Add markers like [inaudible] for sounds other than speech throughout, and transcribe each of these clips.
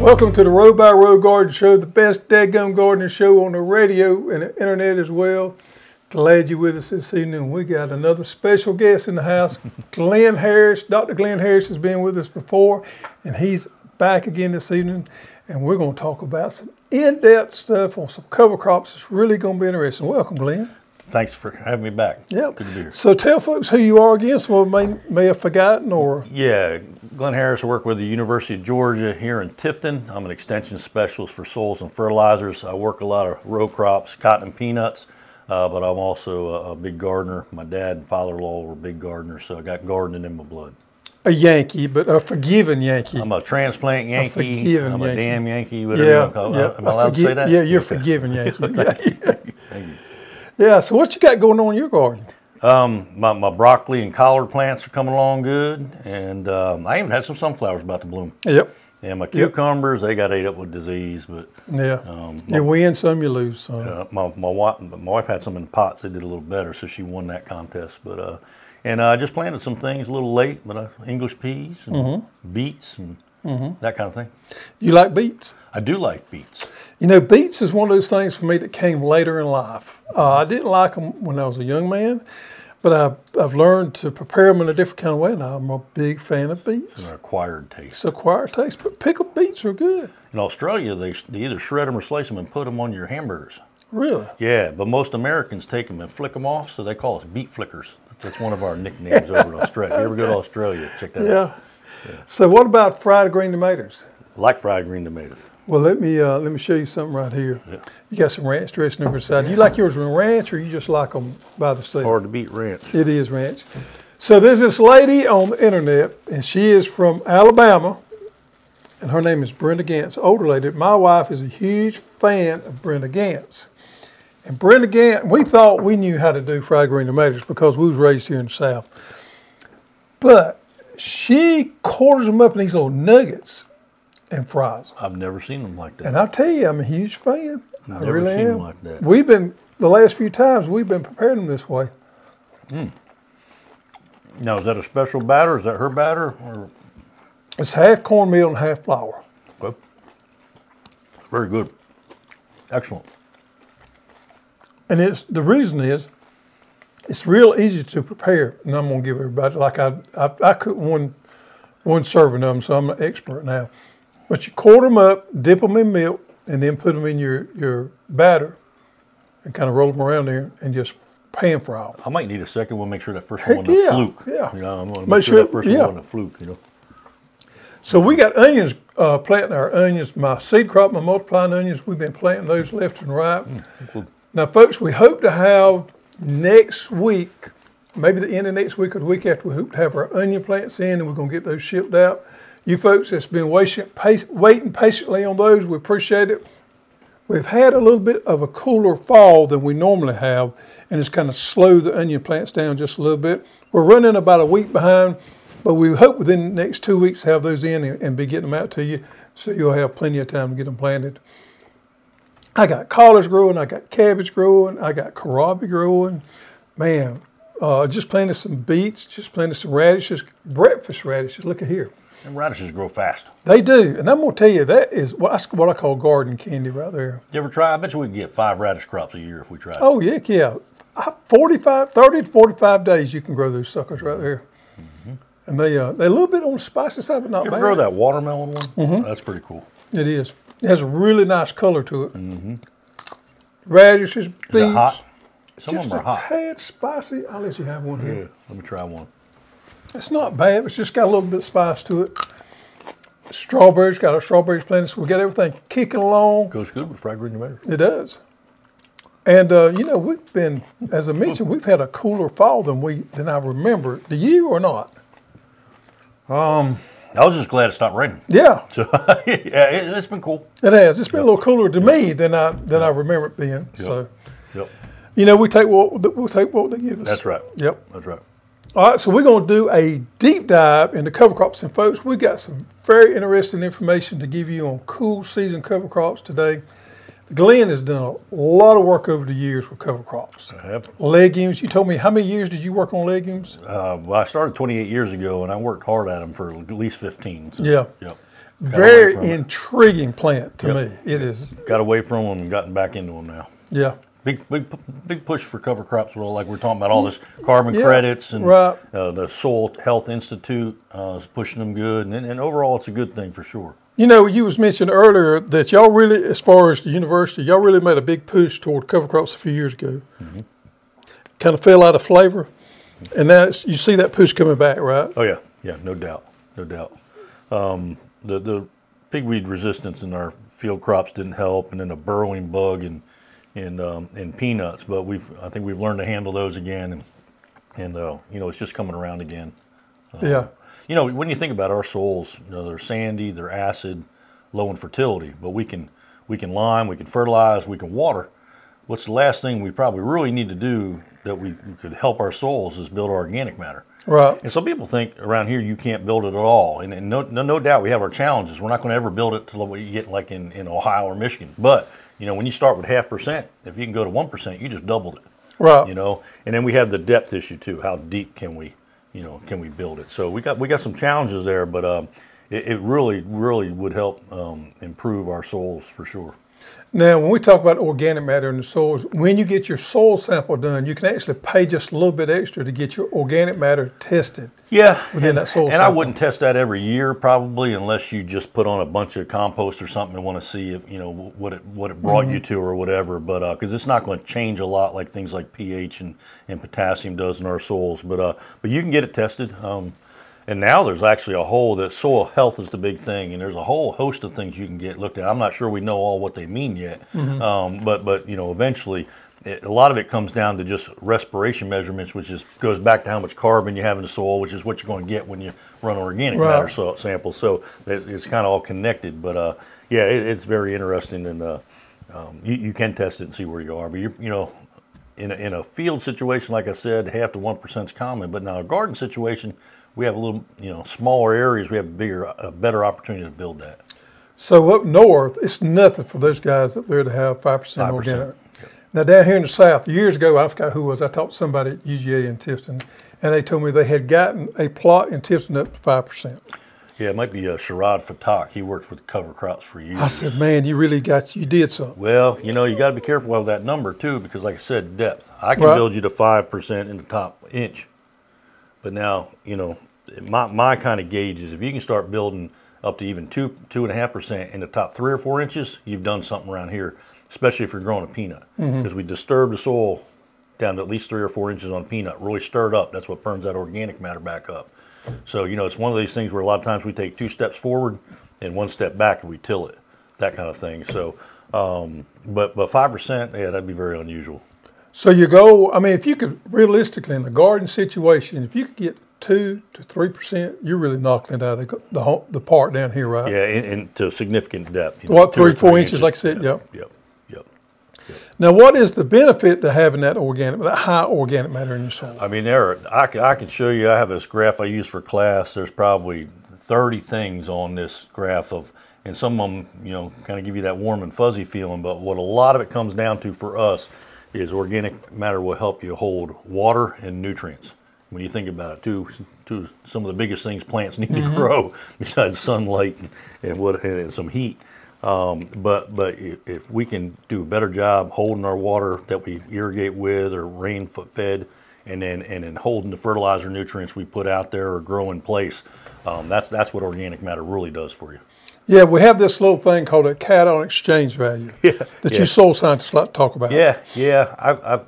Welcome to the Row by Row Garden Show, the best dadgum gardening show on the radio and the internet as well. Glad you're with us this evening. We got another special guest in the house, [laughs] Glenn Harris. Dr. Glenn Harris has been with us before, and he's back again this evening. And we're going to talk about some in-depth stuff on some cover crops. It's really going to be interesting. Welcome, Glenn. Thanks for having me back. Yep. Good to be here. So tell folks who you are again. Some may, may have forgotten or Yeah, Glenn Harris. I work with the University of Georgia here in Tifton. I'm an extension specialist for soils and fertilizers. I work a lot of row crops, cotton and peanuts, uh, but I'm also a, a big gardener. My dad and father-in-law were big gardeners, so I got gardening in my blood. a Yankee, but a forgiven Yankee. I'm a transplant Yankee. A forgiven I'm a Yankee. damn Yankee. Whatever you yeah, want to call it. yeah. Am I a allowed to say that? Yeah, you're [laughs] Okay. forgiven, Yankee. yeah, yeah. So what you got going on in your garden? Um, my, my broccoli and collard plants are coming along good, and um, I even had some sunflowers about to bloom. Yep. And my cucumbers, they got ate up with disease, but Yeah. Um, you win some, you lose some. Uh, my my wife, my wife had some in pots. They did a little better, so she won that contest. But uh, and I just planted some things a little late, but uh, English peas and Mm-hmm. beets and that kind of thing. You like beets? I do like beets. You know, beets is one of those things for me that came later in life. Uh, I didn't like them when I was a young man, but I've, I've learned to prepare them in a different kind of way, and I'm a big fan of beets. It's An acquired taste. It's acquired taste, but pickled beets are good. In Australia, they, they either shred them or slice them and put them on your hamburgers. Really? Yeah, but most Americans take them and flick them off, so they call us beet flickers. That's one of our nicknames over in Australia. If you ever go to Australia, check that out. Yeah. So what about fried green tomatoes? Like fried green tomatoes. Well, let me uh, let me show you something right here. You got some ranch dressing over the side. Do you like yours with ranch, or you just like them by the sea? Hard to beat ranch. It is ranch. So there's this lady on the internet, and she is from Alabama, and her name is Brenda Gantt, older lady. My wife is a huge fan of Brenda Gantt. And Brenda Gantt, we thought we knew how to do fried green tomatoes because we was raised here in the South. But she quarters them up in these little nuggets and fries. I've never seen them like that. And I tell you, I'm a huge fan. I Never really seen am. them like that. We've been the last few times we've been preparing them this way. Hmm. Now, is that a special batter? Is that her batter? Or It's half cornmeal and half flour. well, very good, excellent. And it's the reason is it's real easy to prepare. And I'm gonna give everybody like I I, I cooked one one serving of them, so I'm an expert now. But you quarter them up, dip them in milk, and then put them in your your batter, and kind of roll them around there, and just pan fry them. I might need a second one. Make sure that first Heck one wasn't yeah, a fluke. yeah. You know, I'm gonna Make make, sure, sure- that first yeah. one wasn't a fluke. You know. So we got onions, uh, planting our onions. My seed crop, my multiplying onions, we've been planting those left and right. cool. Now, folks, we hope to have next week, maybe the end of next week or the week after, we hope to have our onion plants in and we're going to get those shipped out. You folks that's been waiting, patiently on those, we appreciate it. We've had a little bit of a cooler fall than we normally have, and it's kind of slowed the onion plants down just a little bit. We're running about a week behind, but we hope within the next two weeks to have those in and, be getting them out to you, so you'll have plenty of time to get them planted. I got collards growing, I got cabbage growing, I got kohlrabi growing. Man, uh, just planted some beets, just planted some radishes, breakfast radishes. Look at here. And radishes grow fast. They do, and I'm gonna tell you that is what that's what I call garden candy right there. You ever try? I bet you we could get five radish crops a year if we tried. Oh yeah, yeah. I- 45, 30 to 45 days you can grow those suckers right there. And they uh, they're a little bit on the spicy side, but not You ever bad. grow that watermelon one? Mm-hmm. That's pretty cool. It is. It has a really nice color to it. Radishes, beets. Is it hot? Some Just of them a are hot. tad spicy. I'll let you have one here. Yeah, let me try one. It's not bad. It's just got a little bit of spice to it. Strawberries, got our strawberries planted, so we got everything kicking along. Goes good with fried green tomatoes. It does. And uh, you know, we've been, as I mentioned, we've had a cooler fall than we than I remember. Do you or not? Um, I was just glad it stopped raining. Yeah, [laughs] So yeah, it, it's been cool. it has. It's been a little cooler to me than I than I remember it being. So, Yep, you know, we take what we'll take what they give us. that's right. Yep. That's right. All right, so we're going to do a deep dive into cover crops. And folks, we got some very interesting information to give you on cool season cover crops today. Glenn has done a lot of work over the years with cover crops. I have. Legumes, you told me how many years did you work on legumes? Uh, well, I started 28 years ago, and I worked hard at them for at least 15. So, Yeah. Yep. very from it. intriguing plant to Yep. me. It is. Got away from them and gotten back into them now. Yeah. Big, big, big push for cover crops. Well, like we're talking about all this carbon Yeah, credits and right. uh, the Soil Health Institute uh, is pushing them good, and, and overall, it's a good thing for sure. You know, you was mentioning earlier that y'all really, as far as the university, y'all really made a big push toward cover crops a few years ago. Mm-hmm. Kind of fell out of flavor, and now you see that push coming back, right? Oh yeah, yeah, no doubt, no doubt. Um, the the pigweed resistance in our field crops didn't help, and then a burrowing bug in in um, in peanuts. But we've I think we've learned to handle those again, and and uh, you know it's just coming around again. yeah. You know when you think about our soils, you know they're sandy, they're acid, low in fertility, but we can we can lime, we can fertilize, we can water. What's the last thing we probably really need to do that we, we could help our soils is build our organic matter. Right. And some people think around here you can't build it at all. And, and no, no, no doubt we have our challenges. We're not going to ever build it to what you get like in, in Ohio or Michigan. But, you know, when you start with half percent, if you can go to 1%, you just doubled it, Right. you know. And then we have the depth issue too. How deep can we, you know, can we build it? So we got, we got some challenges there, but um, it, it really, really would help um, improve our soils for sure. Now, when we talk about organic matter in the soils, when you get your soil sample done, you can actually pay just a little bit extra to get your organic matter tested. Yeah, within and, that soil and I wouldn't test that every year probably, unless you just put on a bunch of compost or something and want to see if you know what it what it brought Mm-hmm. you to or whatever. But because it's not going to change a lot like things like pH and, and potassium does in our soils. But uh, but you can get it tested. Um, and now there's actually a whole that soil health is the big thing, and there's a whole host of things you can get looked at. I'm not sure we know all what they mean yet, Mm-hmm. um, but but you know eventually. It, a lot of it comes down to just respiration measurements, which is goes back to how much carbon you have in the soil, which is what you're going to get when you run organic Right. matter samples. So it, it's kind of all connected. But uh, yeah, it, it's very interesting, and uh, um, you, you can test it and see where you are. But you you know, in a, in a field situation, like I said, half to one percent is common. But now a garden situation, we have a little you know smaller areas. We have a bigger, a better opportunity to build that. So up north, it's nothing for those guys up there to have five percent 5%, organic. Now down here in the south, years ago, I forgot who it was. I talked to somebody at UGA in Tifton, and they told me they had gotten a plot in Tifton up to five percent. Yeah, it might be uh, Sharad Phatak. He worked with cover crops for years. I said, "Man, you really got you did something." Well, you know, you got to be careful with that number too, because like I said, depth. I can Right. build you to five percent in the top inch, but now you know my my kind of gauge is if you can start building up to even two two and a half percent in the top three or four inches, you've done something around here. Especially if you're growing a peanut, because we disturb the soil down to at least three or four inches on peanut, really stir it up. That's what burns that organic matter back up. So you know, it's one of these things where a lot of times we take two steps forward and one step back and we till it, that kind of thing. So, um, but but five percent, yeah, that'd be very unusual. So you go. I mean, if you could realistically in a garden situation, if you could get two to three percent, you're really knocking it out of the the, the part down here, right? Yeah, and, and to significant depth. you know, What, two or three, four inches, like I said, Yep, yep. yep, yep. Now, what is the benefit to having that organic, that high organic matter in your soil? I mean, there. Are, I can, I can show you. I have this graph I use for class. There's probably 30 things on this graph of, and some of them, you know, kind of give you that warm and fuzzy feeling. But what a lot of it comes down to for us is organic matter will help you hold water and nutrients. When you think about it, two, two some of the biggest things plants need to grow [laughs] besides sunlight and, and what and some heat. Um, but but if, if we can do a better job holding our water that we irrigate with or rain fed, and then and then holding the fertilizer nutrients we put out there or grow in place, um, that's that's what organic matter really does for you. Yeah, we have this little thing called a cation exchange value [laughs] that yeah. you soil scientists like to talk about. Yeah, yeah. I've, I've,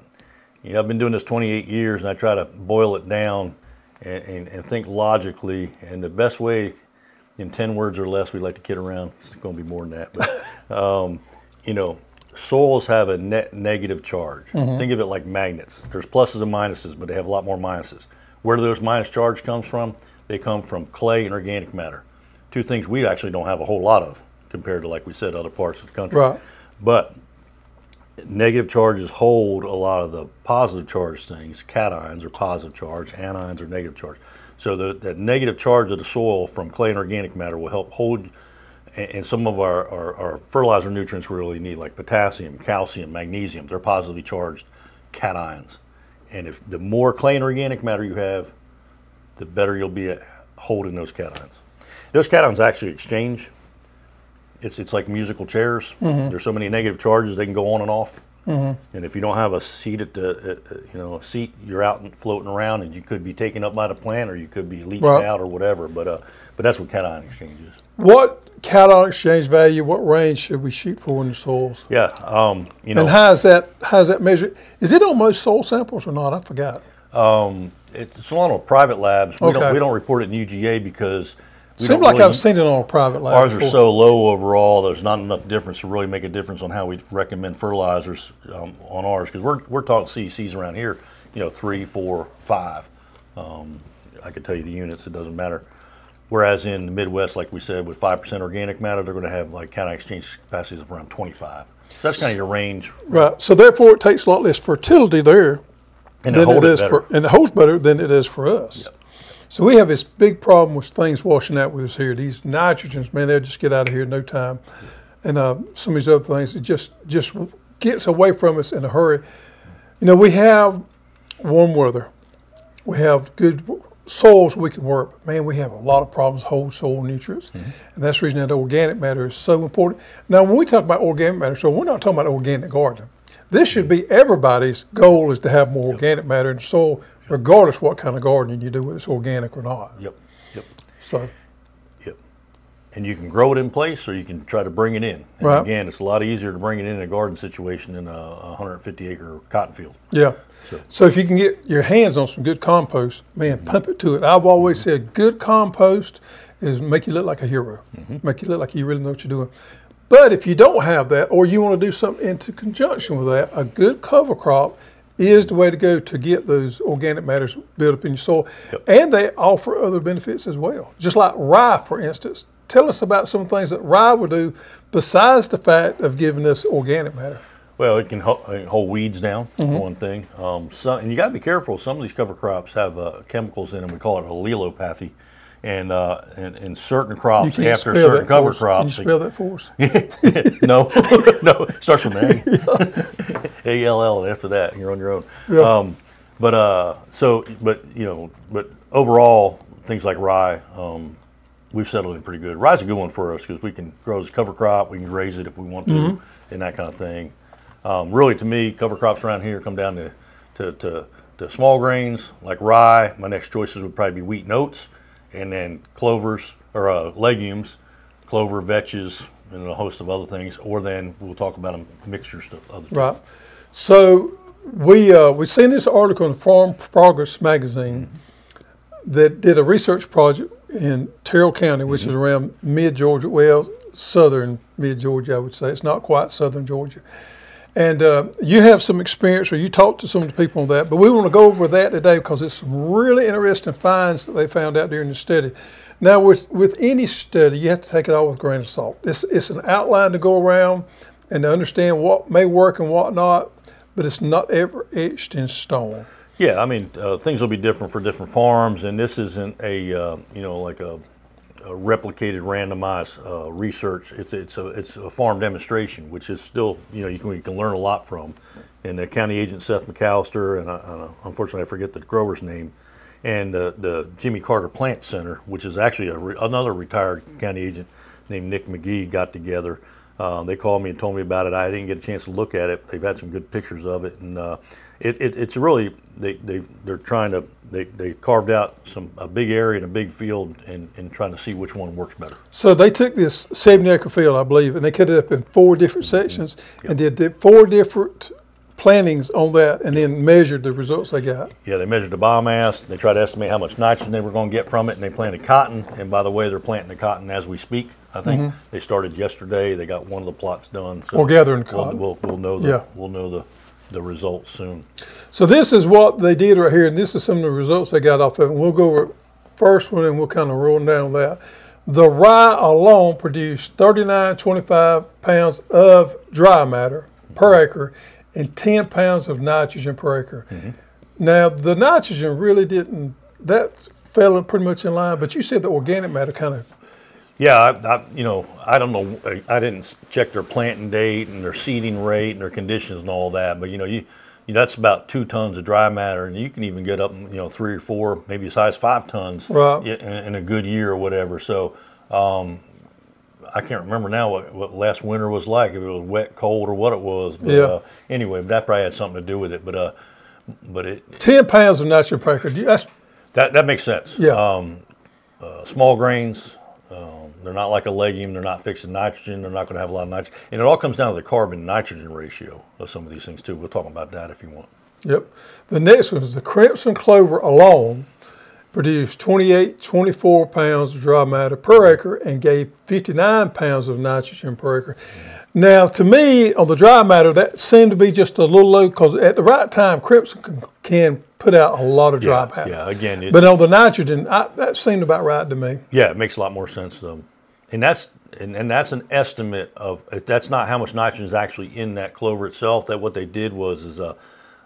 you know, I've been doing this 28 years, and I try to boil it down and, and, and think logically. And the best way, in 10 words or less, we like to kid around. It's going to be more than that, but [laughs] um, you know, soils have a net negative charge. Think of it like magnets. There's pluses and minuses, but they have a lot more minuses. Where do those minus charge comes from? They come from clay and organic matter. Two things we actually don't have a whole lot of compared to, like we said, other parts of the country. Right. But negative charges hold a lot of the positive charge things. Cations are positive charge, anions are negative charge. So the, that negative charge of the soil from clay and organic matter will help hold, and, and some of our, our, our fertilizer nutrients we really need, like potassium, calcium, magnesium, they're positively charged cations. And if the more clay and organic matter you have, the better you'll be at holding those cations. Those cations actually exchange it's it's like musical chairs. Mm-hmm. There's so many negative charges they can go on and off. And if you don't have a seat at the, uh, uh, you know, a seat, you're out and floating around, and you could be taken up by the plant, or you could be leaching Right. out, or whatever. But uh, but that's what cation exchange is. What cation exchange value, what range should we shoot for in the soils? Yeah, um, you know, And how's that, how's that measured? Is it on most soil samples or not? I forgot. Um, it's a lot of private labs. We Okay. don't we don't report it in UGA because we Seemed like really, I've seen it on a private lab. Ours are so low overall. There's not enough difference to really make a difference on how we recommend fertilizers um, on ours because we're we're talking CECs around here. You know, three, four, five. Um, I could tell you the units. It doesn't matter. Whereas in the Midwest, like we said, with five percent organic matter, they're going to have like cation exchange capacities of around 25. So that's kind of your range. Right. So therefore, it takes a lot less fertility there And than it it is better. for, and it holds better than it is for us. Yep. So we have this big problem with things washing out with us here. These nitrogens, man, they'll just get out of here in no time. And uh, some of these other things, it just just gets away from us in a hurry. You know, we have warm weather. We have good soils we can work. But man, we have a lot of problems hold soil nutrients, Mm-hmm. and that's the reason that organic matter is so important. Now, when we talk about organic matter, so we're not talking about organic gardening. This should be everybody's goal is to have more organic matter in the soil, regardless what kind of gardening you do, whether it's organic or not. Yep. Yep. So, Yep. And you can grow it in place or you can try to bring it in. And Right. again, it's a lot easier to bring it in a garden situation than a, a 150 acre cotton field. yeah. So- So if you can get your hands on some good compost, man, mm-hmm. pump it to it. I've always mm-hmm. said good compost is make you look like a hero, mm-hmm. make you look like you really know what you're doing. But if you don't have that, or you want to do something into conjunction with that, a good cover crop is the way to go to get those organic matters built up in your soil. Yep. And they offer other benefits as well. Just like rye, for instance. Tell us about some things that rye will do besides the fact of giving us organic matter. Well, it can hold weeds down, Mm-hmm. one thing. Um, some, and you got to be careful. Some of these cover crops have uh, chemicals in them. We call it allelopathy. And uh, in, in certain crops, after certain cover us. Can you crops, spell that for us? [laughs] no, [laughs] no, it starts with an A. [laughs] A L L, and after that, you're on your own. Yeah. Um, but uh, so, but you know, but overall, things like rye, um, we've settled in pretty good. Rye's a good one for us because we can grow as a cover crop, we can graze it if we want to, Mm-hmm. and that kind of thing. Um, really, to me, cover crops around here come down to, to, to, to small grains like rye. My next choices would probably be wheat and oats, and then clovers or uh, legumes, clover, vetches, and a host of other things. Or then we'll talk about them mixtures of other. Right. So we uh, we seen this article in Farm Progress magazine that did a research project in Terrell County, which is around mid Georgia, well, southern mid Georgia, I would say. It's not quite southern Georgia. And uh, you have some experience, or you talked to some of the people on that, but we want to go over that today because it's some really interesting finds that they found out during the study. Now, with, with any study, you have to take it all with a grain of salt. It's, it's an outline to go around and to understand what may work and what not, but it's not ever etched in stone. Yeah, I mean, uh, things will be different for different farms, and this isn't a uh, you know like a, a replicated, randomized uh, research. It's it's a it's a farm demonstration, which is still you know you can you can learn a lot from. And the county agent Seth McAllister, and unfortunately I forget the grower's name, and the the Jimmy Carter Plant Center, which is actually re, another retired county agent named Nick McGee, got together. Uh, they called me and told me about it. I didn't get a chance to look at it. They've had some good pictures of it, and uh, it, it, it's really they, they they're trying to they, they carved out some a big area and a big field and, and trying to see which one works better. So they took this 70 acre field, I believe, and they cut it up in four different mm-hmm. sections and did four different plantings on that and then measured the results they got. Yeah, they measured the biomass. They tried to estimate how much nitrogen they were going to get from it, and they planted cotton. And by the way, they're planting the cotton as we speak. I think mm-hmm. they started yesterday. They got one of the plots done. So Or gathering we'll, cotton. we'll, we'll know the Yeah. we'll know the the results soon. So this is what they did right here, and this is some of the results they got off of it. And we'll go over first one and we'll kind of roll down that. The rye alone produced 39.25 pounds of dry matter per mm-hmm. acre and 10 pounds of nitrogen per acre. Mm-hmm. Now, the nitrogen really didn't, that fell pretty much in line, but you said the organic matter kind of, Yeah, I, I, you know, I don't know. I- didn't check their planting date and their seeding rate and their conditions and all that. But you know, you, you that's about two tons of dry matter, and you can even get up, you know, three or four, maybe as five tons Right. in, in a good year or whatever. So, um, I can't remember now what, what last winter was like, if it was wet, cold, or what it was. But, Yeah. Uh, anyway, but that probably had something to do with it. But uh, but it Ten pounds of nitrogen per acre. do you- That's that that makes sense. Yeah. Um, uh, small grains. Um, they're not like a legume. They're not fixing nitrogen. They're not going to have a lot of nitrogen. And it all comes down to the carbon nitrogen ratio of some of these things too. We'll talk about that if you want. Yep. The next one is the crimson clover alone produced 28, 24 pounds of dry matter per acre and gave 59 pounds of nitrogen per acre. Now, to me, on the dry matter, that seemed to be just a little low because at the right time, crimson can, can put out a lot of dry yeah, matter. yeah. Again, it, But on the nitrogen, I, that seemed about right to me. Yeah, it makes a lot more sense. Um, and that's and, and that's an estimate of if that's not how much nitrogen is actually in that clover itself. That what they did was is uh,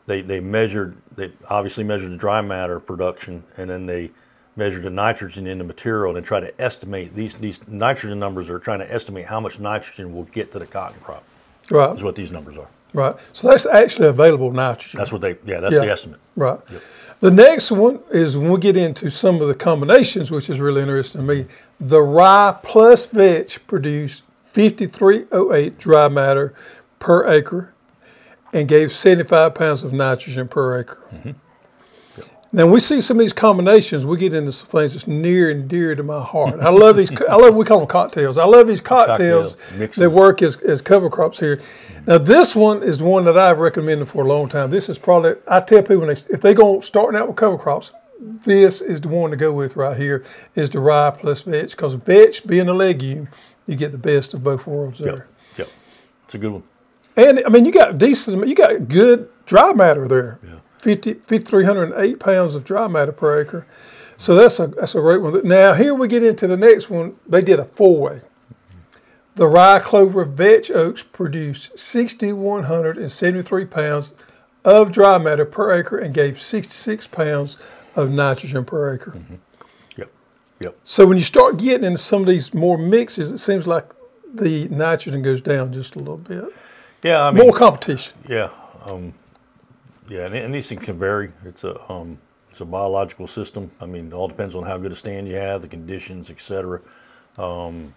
they they measured they obviously measured the dry matter production and then they measured the nitrogen in the material and try to estimate these these nitrogen numbers are trying to estimate how much nitrogen will get to the cotton crop. Right, Is what these numbers are. right. So that's actually available nitrogen. That's what they yeah that's the estimate. Right. The next one is when we get into some of the combinations, which is really interesting to me. The rye plus vetch produced 5308 dry matter per acre and gave 75 pounds of nitrogen per acre. Mm-hmm. Now, we see some of these combinations, we get into some things that's near and dear to my heart. I love these, I love, we call them cocktails. I love these cocktails Cocktail that work as, as cover crops here. Mm-hmm. Now, this one is one that I've recommended for a long time. This is probably, I tell people when they, if they go starting out with cover crops, this is the one to go with right here is the rye plus vetch because vetch being a legume, you get the best of both worlds there. Yep. Yep. It's a good one. And I mean, you got decent, you got good dry matter there. 50, 5,308 pounds of dry matter per acre. So that's a that's a great one. Now here we get into the next one. They did a four way. The rye clover vetch oats produced 6,173 pounds of dry matter per acre and gave 66 pounds of nitrogen per acre. Yep. Yep. So when you start getting into some of these more mixes, it seems like the nitrogen goes down just a little bit. Yeah. I mean, More competition. Yeah, um, yeah, and, and these things can vary. It's a um, it's a biological system. I mean, it all depends on how good a stand you have, the conditions, etc. Um,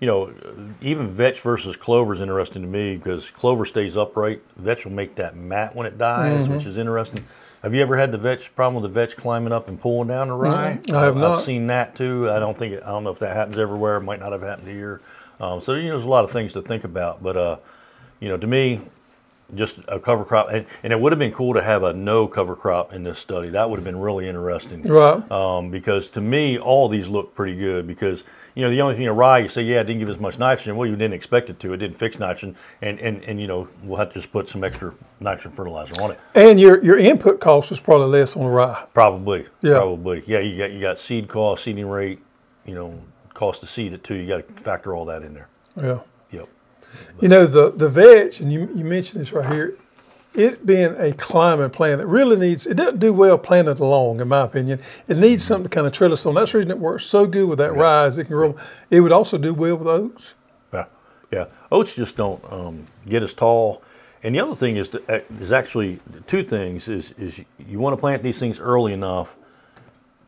you know, even vetch versus clover is interesting to me because clover stays upright. Vetch will make that mat when it dies, which is interesting. Have you ever had the vetch problem with the vetch climbing up and pulling down the rye? I have I've not. seen that too. I don't think it, I don't know if that happens everywhere. It might not have happened here. Um, so you know, there's a lot of things to think about. But uh, you know, to me, just a cover crop, and, and it would have been cool to have a no cover crop in this study. That would have been really interesting. Right. Um, because to me, all these look pretty good. Because you know, the only thing in rye, you say, yeah, it didn't give as much nitrogen. Well, you didn't expect it to. It didn't fix nitrogen, and and and you know, we'll have to just put some extra nitrogen fertilizer on it. And your your input cost was probably less on the rye. Probably. Yeah. Probably. Yeah. You got you got seed cost, seeding rate, you know, cost to seed it too. You got to factor all that in there. Yeah. Yep. You know the the vetch, and you you mentioned this right here. It being a climbing plant, it really needs. It doesn't do well planted along, in my opinion. It needs something to kind of trellis on. That's the reason it works so good with that rise. It can grow. It would also do well with oats. Yeah, yeah. Oats just don't um, get as tall. And the other thing is to, uh, is actually two things is is you want to plant these things early enough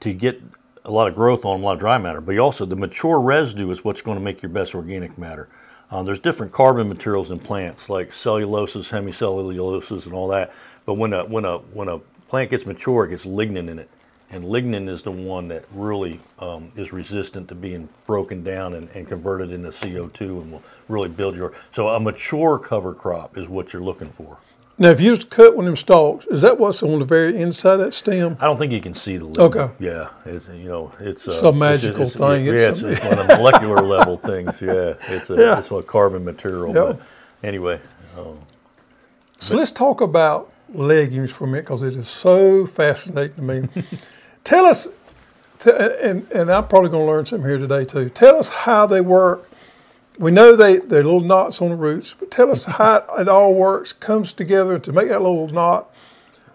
to get a lot of growth on them, a lot of dry matter. But you also the mature residue is what's going to make your best organic matter. Um, there's different carbon materials in plants like celluloses, hemicelluloses, and all that. But when a when a when a plant gets mature, it gets lignin in it, and lignin is the one that really um, is resistant to being broken down and, and converted into CO2 and will really build your. So a mature cover crop is what you're looking for. Now, if you to cut one of them stalks, is that what's on the very inside of that stem? I don't think you can see the lignin. Okay. Yeah, it's you know it's uh, Some magical it's, thing. Yeah, It's it's, some- it's one of the molecular level [laughs] things. Yeah, it's a Yeah. it's a carbon material. Yeah. But anyway, So let's talk about legumes for a minute because it is so fascinating to me. [laughs] Tell us, and, and I'm probably going to learn something here today too. Tell us how they work. We know they, they're little knots on the roots, but tell us how it all works, comes together to make that little knot.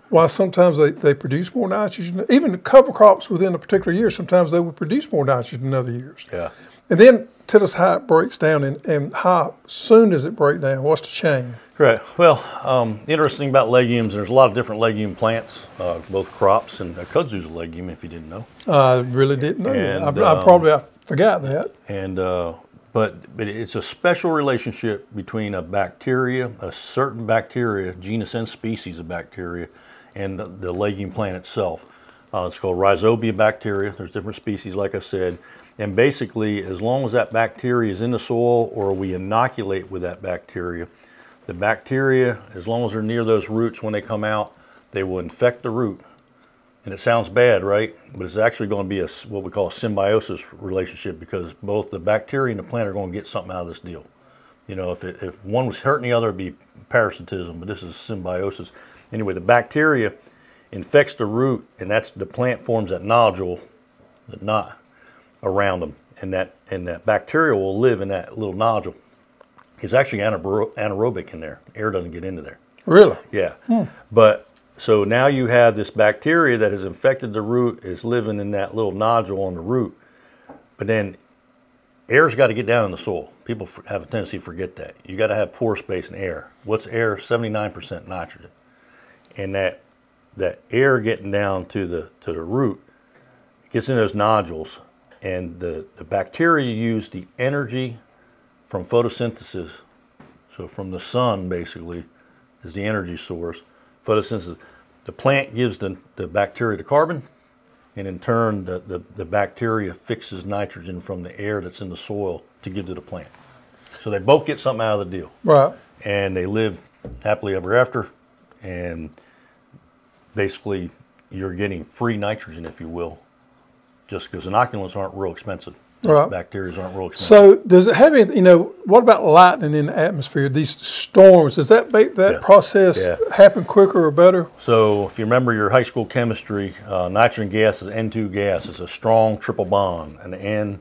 Why sometimes they, they produce more nitrogen. Even the cover crops within a particular year, sometimes they will produce more nitrogen than other years. yeah. And then tell us how it breaks down and, and how soon does it break down? What's the chain? Right. Well, um, interesting about legumes. There's a lot of different legume plants, uh, both crops, and uh, kudzu's a legume if you didn't know. I really didn't know. And, I, I um, probably I forgot that. And uh, But, but it's a special relationship between a bacteria, a certain bacteria, genus and species of bacteria, and the, the legume plant itself. Uh, it's called Rhizobia bacteria. There's different species, like I said. And basically, as long as that bacteria is in the soil or we inoculate with that bacteria, the bacteria, as long as they're near those roots when they come out, they will infect the root. And it sounds bad, right? But it's actually going to be a, what we call a symbiosis relationship because both the bacteria and the plant are going to get something out of this deal. You know, if, it, if one was hurting the other, it'd be parasitism, but this is symbiosis. Anyway, the bacteria infects the root, and that's the plant forms that nodule, the knot around them, and that and that bacteria will live in that little nodule. It's actually anaerobic in there. Air doesn't get into there. Really? Yeah. Hmm. But so now you have this bacteria that has infected the root, is living in that little nodule on the root. But then air's got to get down in the soil. People have a tendency to forget that. You got to have pore space and air. What's air? 79% nitrogen. And that that air getting down to the to the root gets in those nodules and the, the bacteria use the energy from photosynthesis so from the sun basically is the energy source photosynthesis. The plant gives the, the bacteria the carbon and in turn the, the, the bacteria fixes nitrogen from the air that's in the soil to give to the plant. So they both get something out of the deal. Right. and they live happily ever after and basically you're getting free nitrogen if you will just because inoculants aren't real expensive Right. bacteria aren't real expensive So does it have any, you know, what about lightning in the atmosphere? These storms, does that make that Yeah. process Yeah. happen quicker or better? So if you remember your high school chemistry, uh, nitrogen gas is N2 gas. It's a strong triple bond, and the N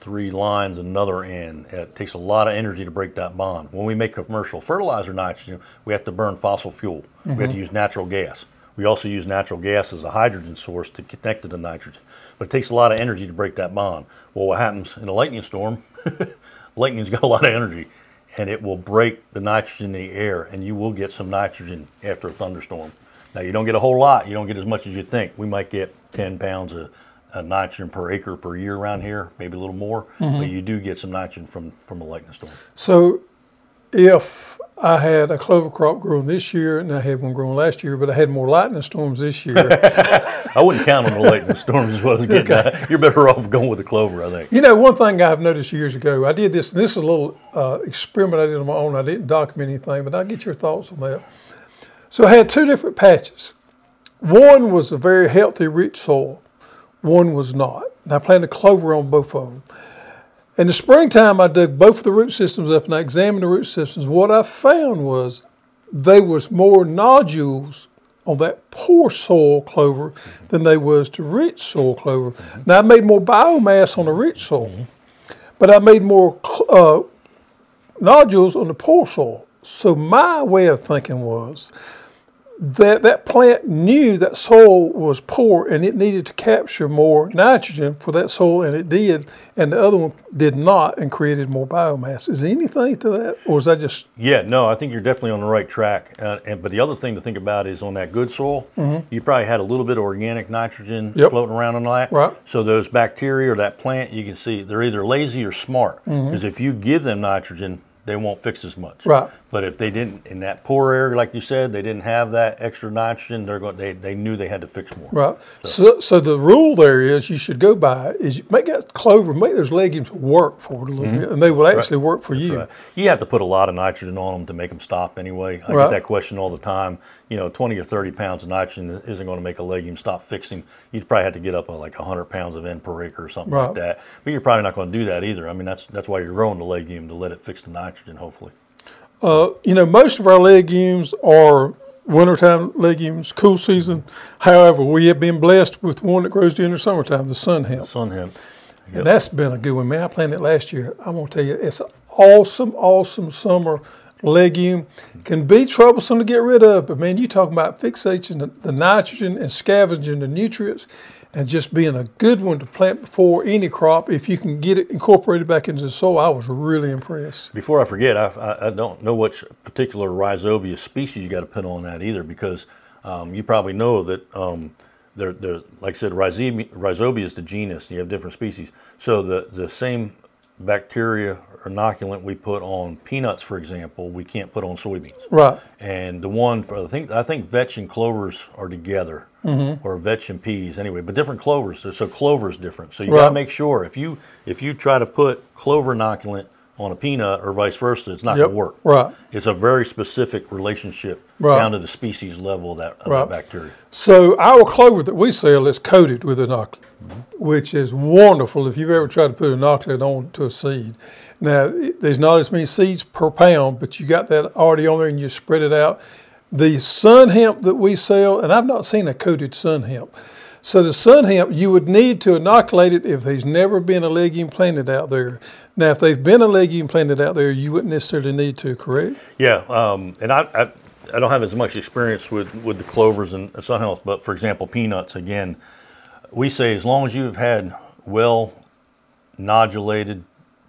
three lines another N. It takes a lot of energy to break that bond. When we make commercial fertilizer nitrogen, we have to burn fossil fuel. We have to use natural gas. We also use natural gas as a hydrogen source to connect to the nitrogen. But it takes a lot of energy to break that bond. Well, what happens in a lightning storm? [laughs] lightning's got a lot of energy and it will break the nitrogen in the air and you will get some nitrogen after a thunderstorm. Now you don't get a whole lot, you don't get as much as you think. We might get 10 pounds of, of nitrogen per acre per year around here, maybe a little more, mm-hmm. but you do get some nitrogen from, from a lightning storm. So if I had a clover crop growing this year and I had one growing last year, but I had more lightning storms this year, [laughs] I wouldn't count on the lightning storms as well as getting that. You're better off going with the clover, I think. You know, one thing I've noticed years ago, I did this, and this is a little uh, experiment I did on my own. I didn't document anything, but I'll get your thoughts on that. So I had two different patches. One was a very healthy, rich soil. One was not. And I planted clover on both of them. In the springtime, I dug both of the root systems up and I examined the root systems. What I found was there was more nodules on that poor soil clover than they was to rich soil clover. Now I made more biomass on the rich soil, but I made more uh, nodules on the poor soil. So my way of thinking was that that plant knew that soil was poor and it needed to capture more nitrogen for that soil, and it did, and the other one did not and created more biomass. Is there anything to that, or is that just Yeah, no, I think you're definitely on the right track. Uh, and, but the other thing to think about is on that good soil, you probably had a little bit of organic nitrogen Mm-hmm. Yep. floating around on that. Right. So those bacteria or that plant, you can see they're either lazy or smart. Because if you give them nitrogen, they won't fix as much. Mm-hmm. Right. But if they didn't, in that poor area, like you said, they didn't have that extra nitrogen, they're going. They, they knew they had to fix more. right? So, so the rule there is you should go by is you make that clover, make those legumes work for it a little bit, and they will actually work for you. Mm-hmm. Right. You have to put a lot of nitrogen on them to make them stop anyway. I Right. get that question all the time. You know, 20 or 30 pounds of nitrogen isn't going to make a legume stop fixing. You'd probably have to get up at like 100 pounds of N per acre or something Right. like that. But you're probably not going to do that either. I mean, that's that's why you're growing the legume to let it fix the nitrogen, hopefully. Uh, you know, most of our legumes are wintertime legumes, cool season. However, we have been blessed with one that grows during the summertime, the sun hemp. Sun hemp. And that's been a good one, man. I planted it last year. I'm gonna tell you, it's an awesome, awesome summer legume. Can be troublesome to get rid of, but man, you talking about fixating the, the nitrogen and scavenging the nutrients, and just being a good one to plant before any crop. If you can get it incorporated back into the soil, I was really impressed. Before I forget, I, I, I don't know which particular rhizobia species you got to put on that either, because um, you probably know that um, they're, they're like I said, rhizobia, rhizobia is the genus. And you have different species, so the the same bacteria inoculant we put on peanuts, for example, we can't put on soybeans. Right. And the one for I think I think vetch and clovers are together, Mm-hmm. or vetch and peas anyway, but different clovers. So, so clover is different. So you Right. got to make sure if you if you try to put clover inoculant on a peanut or vice versa, it's not Yep. going to work. Right. It's a very specific relationship Right. down to the species level of that, of Right. that bacteria. So our clover that we sell is coated with inoculant, which is wonderful if you've ever tried to put inoculant on to a seed. Now, there's not as many seeds per pound, but you got that already on there and you spread it out. The sun hemp that we sell, and I've not seen a coated sun hemp. So the sun hemp, you would need to inoculate it if there's never been a legume planted out there. Now, if they've been a legume planted out there, you wouldn't necessarily need to, correct? Yeah, um, and I, I I don't have as much experience with, with the clovers and sun health, but for example, peanuts again, we say as long as you've had well nodulated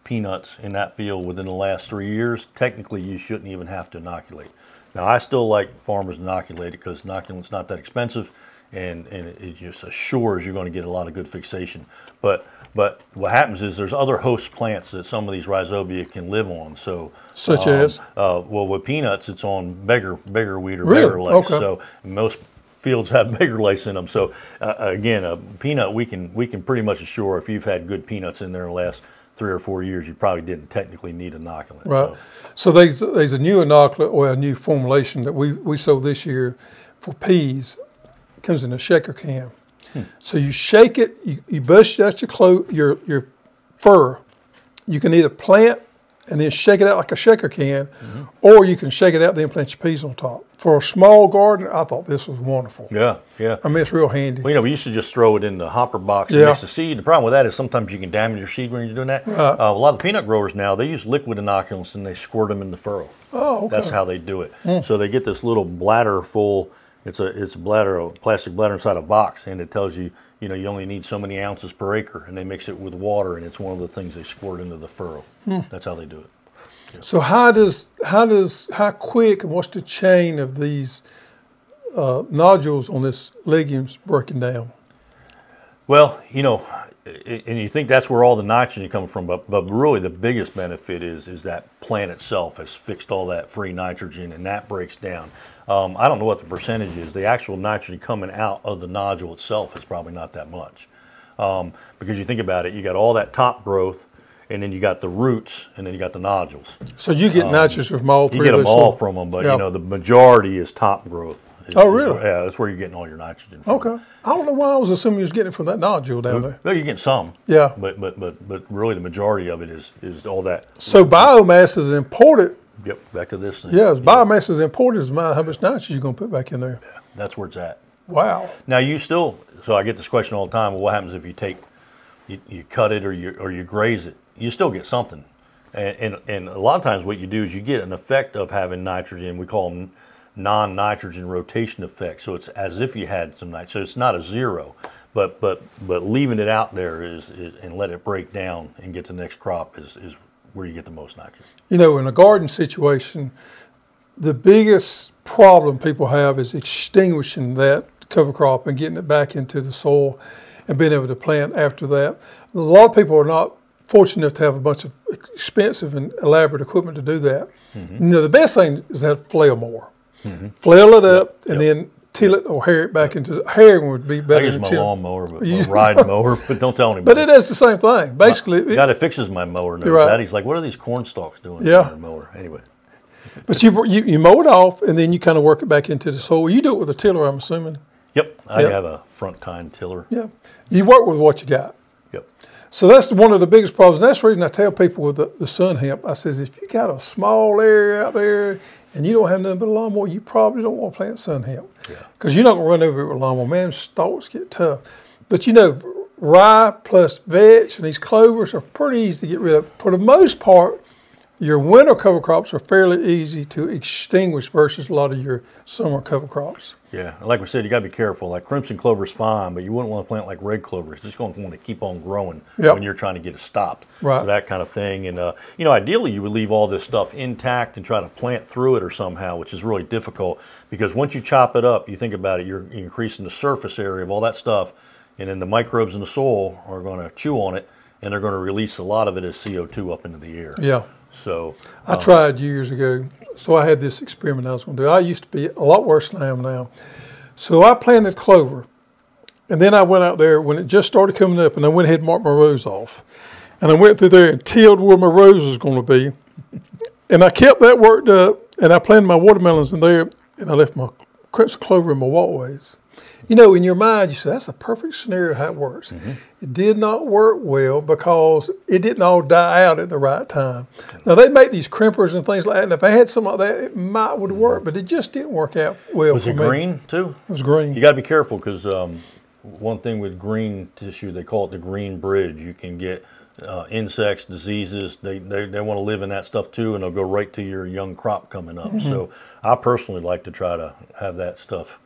peanuts in that field within the last three years, technically you shouldn't even have to inoculate. Now I still like farmers to inoculate it because inoculant's not that expensive, and and it, just assures you're going to get a lot of good fixation. But but what happens is there's other host plants that some of these rhizobia can live on. So Such um, as? uh, well, with peanuts, it's on beggar beggarweed or Really? beggar lace. Okay. So most fields have [laughs] beggar lace in them. So uh, again, a peanut we can we can pretty much assure if you've had good peanuts in there the last three or four years, you probably didn't technically need inoculant. Right. So, So there's there's a new inoculant or a new formulation that we, we sold this year for peas. It comes in a shaker can. Hmm. So you shake it, you, you bust out your clo- your your fur. You can either plant and then shake it out like a shaker can, or you can shake it out then plant your peas on top. For a small garden, I thought this was wonderful. yeah, yeah. I mean, it's real handy. Well, you know, we used to just throw it in the hopper box and Yeah. mix the seed. The problem with that is sometimes you can damage your seed when you're doing that. Uh, a lot of peanut growers now they use liquid inoculants and they squirt them in the furrow. Oh, okay. That's how they do it. So they get this little bladder full. It's a it's a bladder, a plastic bladder inside a box, and it tells you you know you only need so many ounces per acre, and they mix it with water, and it's one of the things they squirt into the furrow. That's how they do it. So how does how does how quick and what's the chain of these uh, nodules on this legumes breaking down? Well, you know, and you think that's where all the nitrogen comes from, but but really the biggest benefit is is that plant itself has fixed all that free nitrogen, and that breaks down. Um, I don't know what the percentage is. The actual nitrogen coming out of the nodule itself is probably not that much, um, because you think about it, you got all that top growth, and then you got the roots, and then you got the nodules. So you get nitrogen from all three Um, You get them all from them, but Yeah. you know the majority is top growth. Is- Oh, is- really? yeah, that's where you're getting all your nitrogen from. Okay. I don't know why I was assuming you was getting it from that nodule down there. Well, you're getting some. Yeah. But but but but really, the majority of it is is all that. So biomass is important. Yep. Back to this. Thing. Yeah, biomass is important as amount how much nitrogen you're going to put back in there. Yeah, that's where it's at. Wow. Now you still. So I get this question all the time. Well, what happens if you take, you, you cut it or you or you graze it? You still get something. And, and and a lot of times what you do is you get an effect of having nitrogen. We call them non-nitrogen rotation effect. So it's as if you had some nitrogen. So it's not a zero, but but but leaving it out there is, is and let it break down and get the next crop is is where you get the most nitrogen. You know, in a garden situation, the biggest problem people have is extinguishing that cover crop and getting it back into the soil and being able to plant after that. A lot of people are not fortunate enough to have a bunch of expensive and elaborate equipment to do that. Mm-hmm. You know, the best thing is to have flail mower. Flail it up and yep. then till it or hair it back into herring would be better. I use than my till. lawnmower, but [laughs] my ride mower, but don't tell anybody. But it is the same thing. Basically, The it- guy that fixes my mower knows right. that. He's like, "What are these corn stalks doing?" Yeah. in my mower. Anyway, but you, you you mow it off and then you kind of work it back into the soil. You do it with a tiller, I'm assuming. yep. I Yep. have a front tine tiller. Yeah. You work with what you got. So that's one of the biggest problems. That's the reason I tell people with the, the sun hemp, I says, if you got a small area out there and you don't have nothing but a lawnmower, you probably don't want to plant sun hemp. Yeah. Because you're not going to run over it with a lawnmower. Man, stalks get tough. But you know, rye plus vetch and these clovers are pretty easy to get rid of. For the most part, your winter cover crops are fairly easy to extinguish versus a lot of your summer cover crops. Yeah. Like we said, you got to be careful. Like crimson clover is fine, but you wouldn't want to plant like red clover. It's just going to want to keep on growing Yep. when you're trying to get it stopped. Right. So that kind of thing. And uh, you know, ideally, you would leave all this stuff intact and try to plant through it or somehow, which is really difficult because once you chop it up, you think about it, you're increasing the surface area of all that stuff, and then the microbes in the soil are going to chew on it and they're going to release a lot of it as CO2 up into the air. Yeah. So I um, tried years ago. So I had this experiment I was going to do. I used to be a lot worse than I am now. So I planted clover. And then I went out there when it just started coming up and I went ahead and marked my rows off. And I went through there and tilled where my rows was going to be. And I kept that worked up and I planted my watermelons in there and I left my crimson clover in my walkways. You know, in your mind, you say, that's a perfect scenario how it works. It did not work well because it didn't all die out at the right time. Now, they make these crimpers and things like that, and if I had something like that, it might would work, but it just didn't work out well was it me. green too? It was green. You got to be careful because um, one thing with green tissue, they call it the green bridge. You can get uh, insects, diseases. They, they, they want to live in that stuff too, and they'll go right to your young crop coming up. So I personally like to try to have that stuff,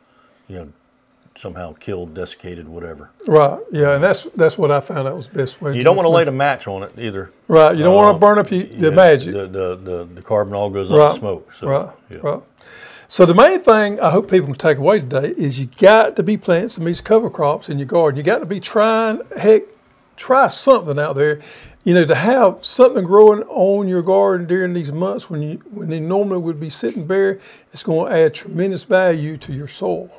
you know, somehow killed, desiccated, whatever. Right, yeah, and that's that's what I found out was the best way. You do don't want to light a match on it either. Right, you don't want uh, to burn up the Yeah, magic. The, the, the, the carbon all goes up in smoke. So, right, yeah. right. So the main thing I hope people can take away today is you got to be planting some of these cover crops in your garden. You got to be trying, heck, try something out there. You know, to have something growing on your garden during these months when you when they normally would be sitting bare, it's going to add tremendous value to your soil.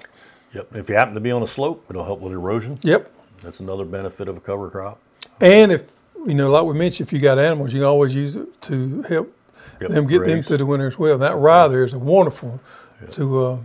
Yep. If you happen to be on a slope, it'll help with erosion. Yep. That's another benefit of a cover crop. And if you know, like we mentioned, if you got animals, you can always use it to help Yep, them get them through the winter as well. That rye there is a wonderful to uh,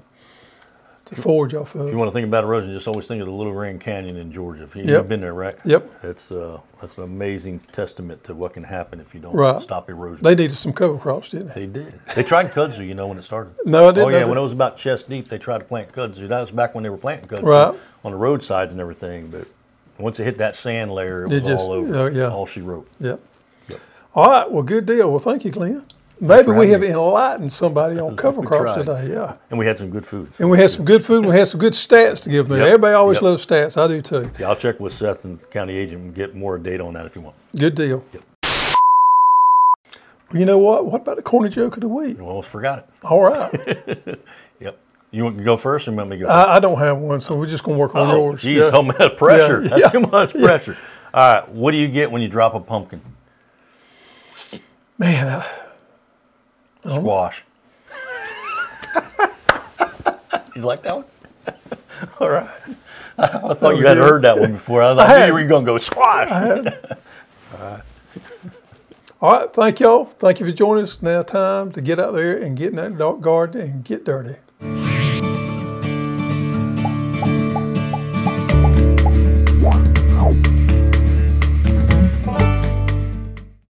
to forage off If you want to think about erosion, just always think of the Little Grand Canyon in Georgia. If you, Yep. You've been there, right? Yep. It's uh, that's an amazing testament to what can happen if you don't Right. stop erosion. They needed some cover crops, didn't they? They did. They tried kudzu, you know, when it started. No, I didn't Oh yeah, when it was about chest deep, they tried to plant kudzu. That was back when they were planting kudzu Right. on the roadsides and everything. But once it hit that sand layer, it It was just- all over. oh, yeah. All she wrote. Yep. Yep. All right. Well, good deal. Well, thank you, Glenn. Maybe we have me. enlightened somebody on [laughs] cover crops today. Yeah. And we had some good food. And we had some good food. and We had some good stats to give them. Yep. Everybody always Yep. loves stats. I do too. Yeah, I'll check with Seth and county agent and get more data on that if you want. Good deal. Yep. You know what? What about the corny joke of the week? You almost forgot it. All right. [laughs] Yep. You want to go first or want me go? I, I don't have one, so we're just going to work on Oh, yours. geez, Yeah. so much pressure. Yeah, That's yeah, too much pressure. All right, what do you get when you drop a pumpkin? Man, I, Oh. Squash. [laughs] you like that one? [laughs] All right. I thought oh, was you had good. heard that one before. I, I thought had. you were going to go squash. [laughs] all right. Thank y'all. Thank you for joining us. Now, time to get out there and get in that dark garden and get dirty.